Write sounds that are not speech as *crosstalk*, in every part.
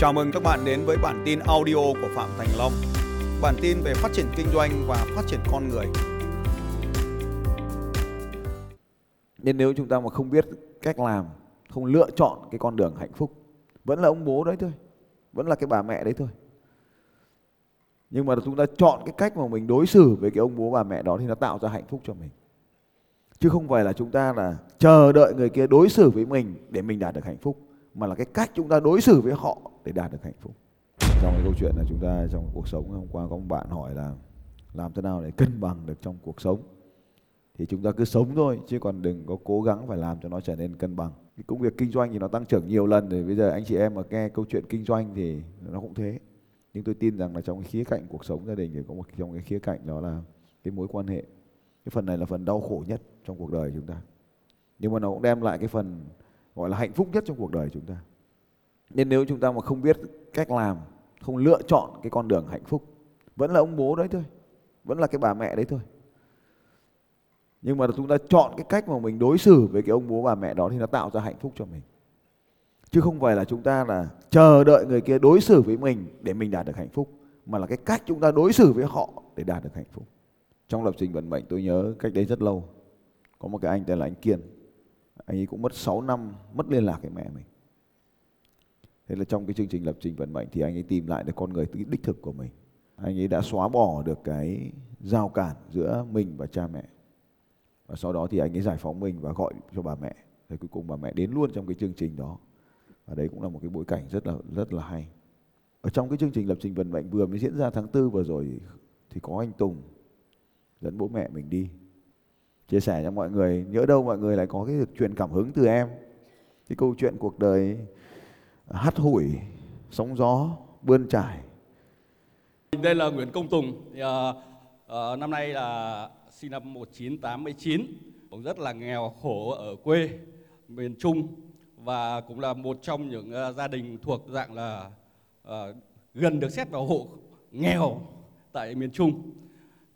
Chào mừng các bạn đến với bản tin audio của Phạm Thành Long. Bản tin về phát triển kinh doanh và phát triển con người. Nên nếu chúng ta mà không biết cách làm, không lựa chọn cái con đường hạnh phúc, vẫn là ông bố đấy thôi, vẫn là cái bà mẹ đấy thôi. Nhưng mà chúng ta chọn cái cách mà mình đối xử với cái ông bố bà mẹ đó thì nó tạo ra hạnh phúc cho mình. Chứ không phải là chúng ta là chờ đợi người kia đối xử với mình để mình đạt được hạnh phúc mà là cái cách chúng ta đối xử với họ để đạt được hạnh phúc. Trong cái câu chuyện là chúng ta trong cuộc sống hôm qua có một bạn hỏi là, làm thế nào để cân bằng được trong cuộc sống? Thì chúng ta cứ sống thôi, chứ còn đừng có cố gắng phải làm cho nó trở nên cân bằng. Cái công việc kinh doanh thì nó tăng trưởng nhiều lần, thì bây giờ anh chị em mà nghe câu chuyện kinh doanh thì nó cũng thế. Nhưng tôi tin rằng là trong cái khía cạnh cuộc sống gia đình thì có một trong cái khía cạnh đó là cái mối quan hệ. Cái phần này là phần đau khổ nhất trong cuộc đời chúng ta. Nhưng mà nó cũng đem lại cái phần gọi là hạnh phúc nhất trong cuộc đời chúng ta. Nên nếu chúng ta mà không biết cách làm, không lựa chọn cái con đường hạnh phúc, vẫn là ông bố đấy thôi, vẫn là cái bà mẹ đấy thôi. Nhưng mà chúng ta chọn cái cách mà mình đối xử với cái ông bố bà mẹ đó thì nó tạo ra hạnh phúc cho mình. Chứ không phải là chúng ta là chờ đợi người kia đối xử với mình để mình đạt được hạnh phúc, mà là cái cách chúng ta đối xử với họ để đạt được hạnh phúc. Trong lập trình vận mệnh, tôi nhớ cách đấy rất lâu, có một cái anh tên là anh kiên anh ấy cũng mất 6 năm mất liên lạc với mẹ mình. Thế là trong cái chương trình lập trình vận mệnh thì anh ấy tìm lại được con người đích thực của mình. Anh ấy đã xóa bỏ được cái giao cản giữa mình và cha mẹ. Và sau đó thì anh ấy giải phóng mình và gọi cho bà mẹ. Thì cuối cùng bà mẹ đến luôn trong cái chương trình đó. Và đấy cũng là một cái bối cảnh rất là rất là hay. Ở trong cái chương trình lập trình vận mệnh vừa mới diễn ra tháng tư vừa rồi thì có anh Tùng dẫn bố mẹ mình đi chia sẻ cho mọi người nhớ đâu mọi người lại có cái chuyện truyền cảm hứng từ em. Cái câu chuyện cuộc đời hắt hủi sóng gió bươn trải. Đây là Nguyễn Công Tùng. Thì, à, năm nay là sinh năm 1989 cũng rất là nghèo khổ ở quê miền Trung. Và cũng là một trong những uh, gia đình thuộc dạng là uh, gần được xét vào hộ nghèo tại miền Trung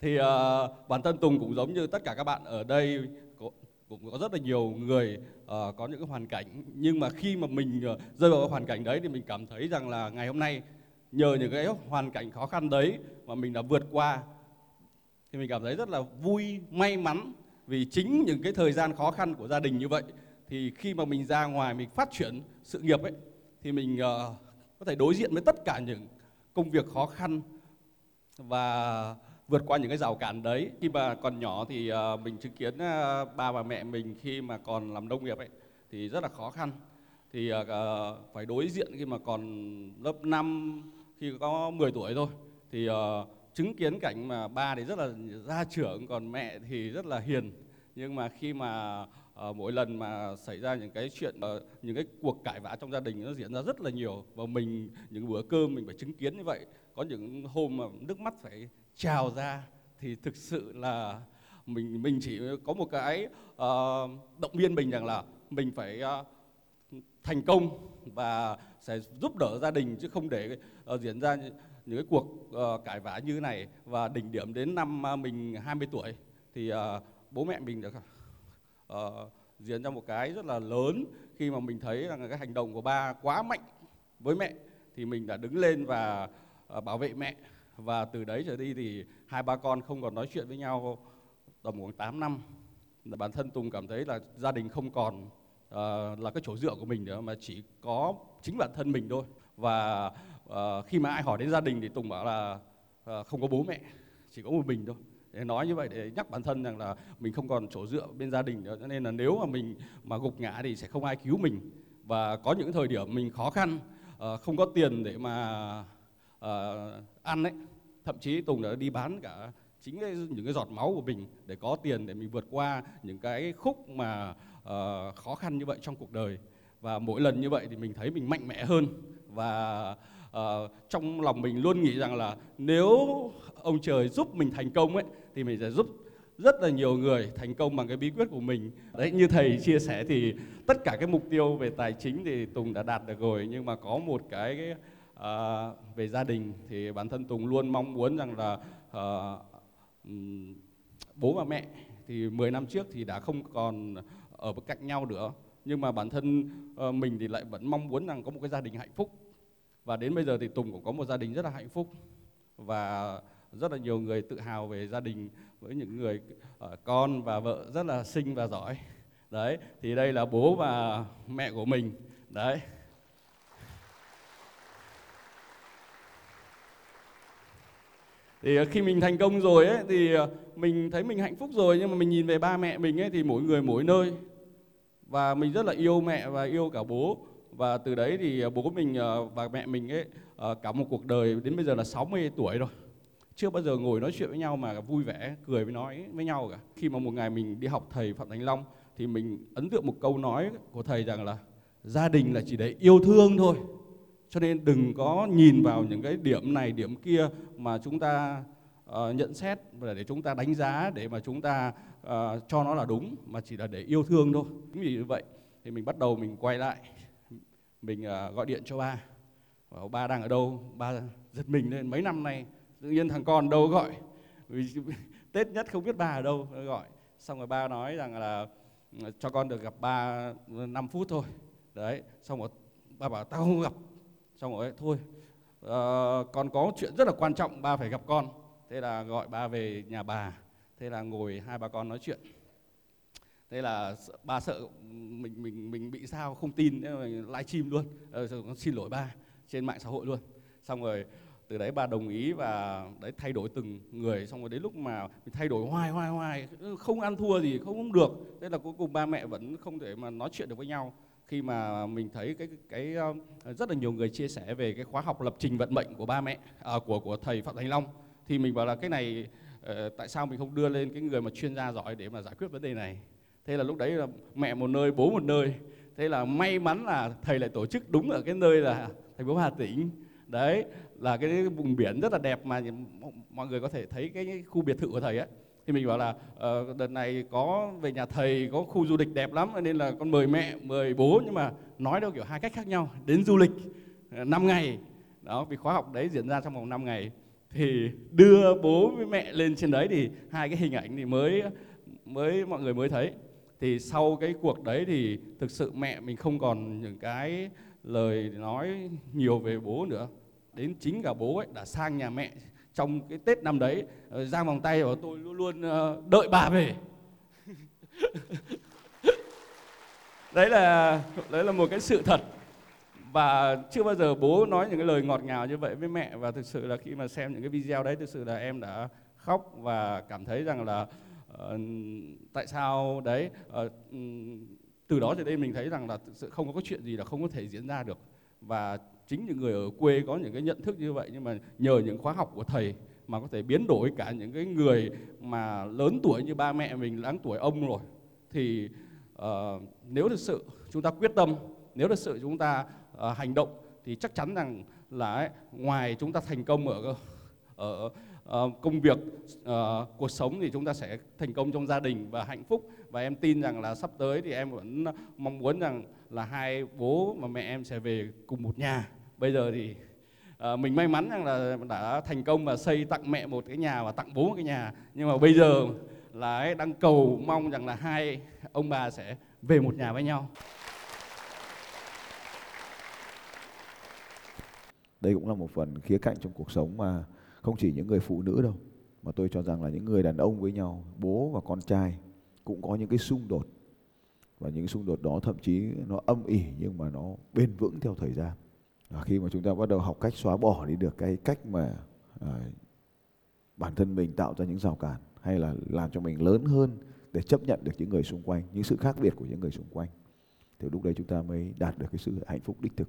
thì uh, bản thân Tùng cũng giống như tất cả các bạn ở đây có, cũng có rất là nhiều người uh, có những cái hoàn cảnh. Nhưng mà khi mà mình uh, rơi vào cái hoàn cảnh đấy thì mình cảm thấy rằng là ngày hôm nay nhờ những cái hoàn cảnh khó khăn đấy mà mình đã vượt qua thì mình cảm thấy rất là vui may mắn vì chính những cái thời gian khó khăn của gia đình như vậy. Thì khi mà mình ra ngoài mình phát triển sự nghiệp ấy thì mình uh, có thể đối diện với tất cả những công việc khó khăn và vượt qua những cái rào cản đấy. Khi mà còn nhỏ thì uh, mình chứng kiến uh, ba và mẹ mình khi mà còn làm nông nghiệp ấy thì rất là khó khăn. Thì uh, phải đối diện khi mà còn lớp 5 khi có 10 tuổi thôi. Thì uh, chứng kiến cảnh mà ba thì rất là gia trưởng còn mẹ thì rất là hiền. Nhưng mà khi mà uh, mỗi lần mà xảy ra những cái chuyện uh, những cái cuộc cãi vã trong gia đình nó diễn ra rất là nhiều. Và mình những bữa cơm mình phải chứng kiến như vậy. Có những hôm mà nước mắt phải trào ra thì thực sự là mình mình chỉ có một cái uh, động viên mình rằng là mình phải uh, thành công và sẽ giúp đỡ gia đình chứ không để uh, diễn ra những cái cuộc uh, cãi vã như thế này. Và đỉnh điểm đến năm uh, mình 20 tuổi thì uh, bố mẹ mình được uh, diễn ra một cái rất là lớn. Khi mà mình thấy rằng cái hành động của ba quá mạnh với mẹ thì mình đã đứng lên và uh, bảo vệ mẹ và từ đấy trở đi thì hai ba con không còn nói chuyện với nhau tầm khoảng 8 năm. Bản thân Tùng cảm thấy là gia đình không còn uh, là cái chỗ dựa của mình nữa mà chỉ có chính bản thân mình thôi. Và uh, khi mà ai hỏi đến gia đình thì Tùng bảo là uh, không có bố mẹ chỉ có một mình thôi. Để nói như vậy để nhắc bản thân rằng là mình không còn chỗ dựa bên gia đình nữa. Cho nên là nếu mà mình mà gục ngã thì sẽ không ai cứu mình. Và có những thời điểm mình khó khăn uh, không có tiền để mà uh, ăn ấy. Thậm chí tùng đã đi bán cả chính cái, những cái giọt máu của mình để có tiền để mình vượt qua những cái khúc mà uh, khó khăn như vậy trong cuộc đời. Và mỗi lần như vậy thì mình thấy mình mạnh mẽ hơn. Và uh, trong lòng mình luôn nghĩ rằng là nếu ông trời giúp mình thành công ấy thì mình sẽ giúp rất là nhiều người thành công bằng cái bí quyết của mình. Đấy như thầy chia sẻ thì tất cả cái mục tiêu về tài chính thì tùng đã đạt được rồi. Nhưng mà có một cái, cái à, về gia đình thì bản thân Tùng luôn mong muốn rằng là à, bố và mẹ thì 10 năm trước thì đã không còn ở bên cạnh nhau nữa. Nhưng mà bản thân à, mình thì lại vẫn mong muốn rằng có một cái gia đình hạnh phúc. Và đến bây giờ thì Tùng cũng có một gia đình rất là hạnh phúc. Và rất là nhiều người tự hào về gia đình với những người uh, con và vợ rất là xinh và giỏi. Đấy thì đây là bố và mẹ của mình. Đấy. Thì ờ, khi mình thành công rồi ấy, thì ờ, mình thấy mình hạnh phúc rồi, nhưng mà mình nhìn về ba mẹ mình ấy, thì mỗi người mỗi nơi. Và mình rất là yêu mẹ và yêu cả bố. Và từ đấy thì ờ, bố mình và mẹ mình ấy cả một cuộc đời đến bây giờ là 60 tuổi rồi. Chưa bao giờ ngồi nói chuyện với nhau mà vui vẻ, cười với nói với nhau cả. Khi mà một ngày mình đi học thầy phạm thành long, thì mình ấn tượng một câu nói của thầy rằng là, gia đình là chỉ để yêu thương thôi cho nên đừng có nhìn vào những cái điểm này điểm kia mà chúng ta uh, nhận xét và để chúng ta đánh giá để mà chúng ta uh, cho nó là đúng mà chỉ là để yêu thương thôi. Chính vì như vậy thì mình bắt đầu mình quay lại mình uh, gọi điện cho ba. Bảo ba đang ở đâu? Ba giật mình lên mấy năm nay tự nhiên thằng con đâu gọi? Vì *laughs* tết nhất không biết ba ở đâu gọi. Xong rồi ba nói rằng là cho con được gặp ba 5 phút thôi. Đấy xong rồi ba bảo tao không gặp xong rồi thôi ờ, uh, con có chuyện rất là quan trọng ba phải gặp con. Thế là gọi ba về nhà bà. Thế là ngồi hai bà con nói chuyện. Thế là ba sợ mình mình mình bị sao không tin thế mình live stream luôn. Ờ, con xin lỗi ba trên mạng xã hội luôn. Xong rồi từ đấy bà đồng ý và đấy thay đổi từng người. Xong rồi đến lúc mà mình thay đổi hoài hoài hoài không ăn thua gì không được. Thế là cuối cùng ba mẹ vẫn không thể mà nói chuyện được với nhau khi mà mình thấy cái cái ờ, rất là nhiều người chia sẻ về cái khóa học lập trình vận mệnh của ba mẹ à, của của thầy Phạm Thành Long thì mình bảo là cái này uh, tại sao mình không đưa lên cái người mà chuyên gia giỏi để mà giải quyết vấn đề này? Thế là lúc đấy là mẹ một nơi bố một nơi. Thế là may mắn là thầy lại tổ chức đúng ở cái nơi là thành phố Hà Tĩnh. Đấy là cái vùng biển rất là đẹp mà mọi người có thể thấy cái khu biệt thự của thầy ấy thì mình bảo là uh, đợt này có về nhà thầy có khu du lịch đẹp lắm nên là con mời mẹ mời bố nhưng mà nói đâu kiểu hai cách khác nhau đến du lịch ờ, uh, 5 ngày. Đó vì khóa học đấy diễn ra trong vòng 5 ngày. Thì đưa bố với mẹ lên trên đấy thì hai cái hình ảnh thì mới mới mọi người mới thấy. Thì sau cái cuộc đấy thì thực sự mẹ mình không còn những cái lời nói nhiều về bố nữa. Đến chính cả bố ấy đã sang nhà mẹ trong cái Tết năm đấy ờ, giang vòng tay và tôi luôn luôn ờ, đợi bà về. *laughs* Đấy là đấy là một cái sự thật. Và chưa bao giờ bố nói những cái lời ngọt ngào như vậy với mẹ. Và thực sự là khi mà xem những cái video đấy thực sự là em đã khóc và cảm thấy rằng là uh, tại sao đấy uh, từ đó trở đi mình thấy rằng là thực sự không có chuyện gì là không có thể diễn ra được. Và chính những người ở quê có những cái nhận thức như vậy nhưng mà nhờ những khóa học của thầy mà có thể biến đổi cả những cái người mà lớn tuổi như ba mẹ mình lớn tuổi ông rồi. Thì uh, nếu thực sự chúng ta quyết tâm nếu thực sự chúng ta uh, hành động thì chắc chắn rằng là ấy, ngoài chúng ta thành công ở ở uh, công việc uh, cuộc sống thì chúng ta sẽ thành công trong gia đình và hạnh phúc. Và em tin rằng là sắp tới thì em vẫn mong muốn rằng là hai bố và mẹ em sẽ về cùng một nhà bây giờ thì à, mình may mắn rằng là đã thành công và xây tặng mẹ một cái nhà và tặng bố một cái nhà. Nhưng mà bây giờ là ấy, đang cầu mong rằng là hai ông bà sẽ về một nhà với nhau. Đây cũng là một phần khía cạnh trong cuộc sống mà không chỉ những người phụ nữ đâu mà tôi cho rằng là những người đàn ông với nhau bố và con trai cũng có những cái xung đột. Và những xung đột đó thậm chí nó âm ỉ nhưng mà nó bền vững theo thời gian à, khi mà chúng ta bắt đầu học cách xóa bỏ đi được cái cách mà à, bản thân mình tạo ra những rào cản hay là làm cho mình lớn hơn để chấp nhận được những người xung quanh những sự khác biệt của những người xung quanh thì lúc đấy chúng ta mới đạt được cái sự hạnh phúc đích thực.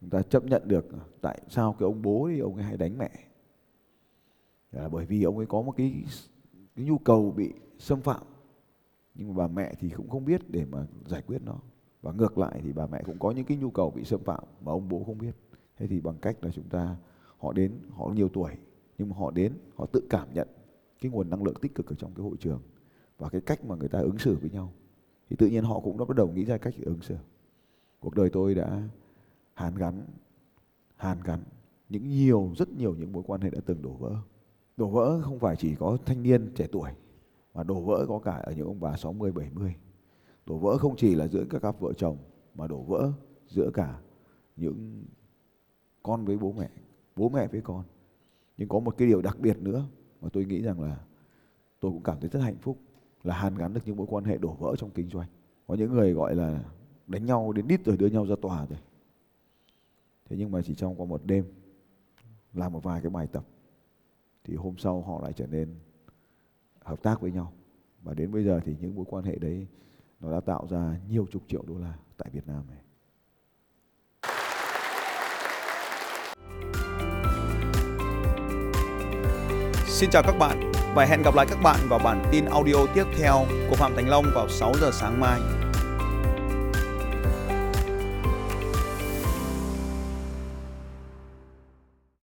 Chúng ta chấp nhận được tại sao cái ông bố thì ông ấy hay đánh mẹ. Là bởi vì ông ấy có một cái cái nhu cầu bị xâm phạm nhưng mà bà mẹ thì cũng không biết để mà giải quyết nó và ngược lại thì bà mẹ cũng có những cái nhu cầu bị xâm phạm mà ông bố không biết. Thế thì bằng cách là chúng ta, họ đến, họ nhiều tuổi, nhưng mà họ đến, họ tự cảm nhận cái nguồn năng lượng tích cực ở trong cái hội trường và cái cách mà người ta ứng xử với nhau. Thì tự nhiên họ cũng đã bắt đầu nghĩ ra cách ứng xử. Cuộc đời tôi đã hàn gắn hàn gắn những nhiều, rất nhiều những mối quan hệ đã từng đổ vỡ. Đổ vỡ không phải chỉ có thanh niên trẻ tuổi, mà đổ vỡ có cả ở những ông bà 60 70 đổ vỡ không chỉ là giữa các cặp vợ chồng, mà đổ vỡ giữa cả những con với bố mẹ bố mẹ với con. Nhưng có một cái điều đặc biệt nữa mà tôi nghĩ rằng là tôi cũng cảm thấy rất hạnh phúc, là hàn gắn được những mối quan hệ đổ vỡ trong kinh doanh. Có những người gọi là đánh nhau đến đít rồi đưa nhau ra tòa rồi. Thế nhưng mà chỉ trong qua một đêm, làm một vài cái bài tập, thì hôm sau họ lại trở nên hợp tác với nhau. Và đến bây giờ thì những mối quan hệ đấy nó đã tạo ra nhiều chục triệu đô la tại Việt Nam này Xin chào các bạn và hẹn gặp lại các bạn vào bản tin audio tiếp theo của Phạm Thành Long vào 6 giờ sáng mai.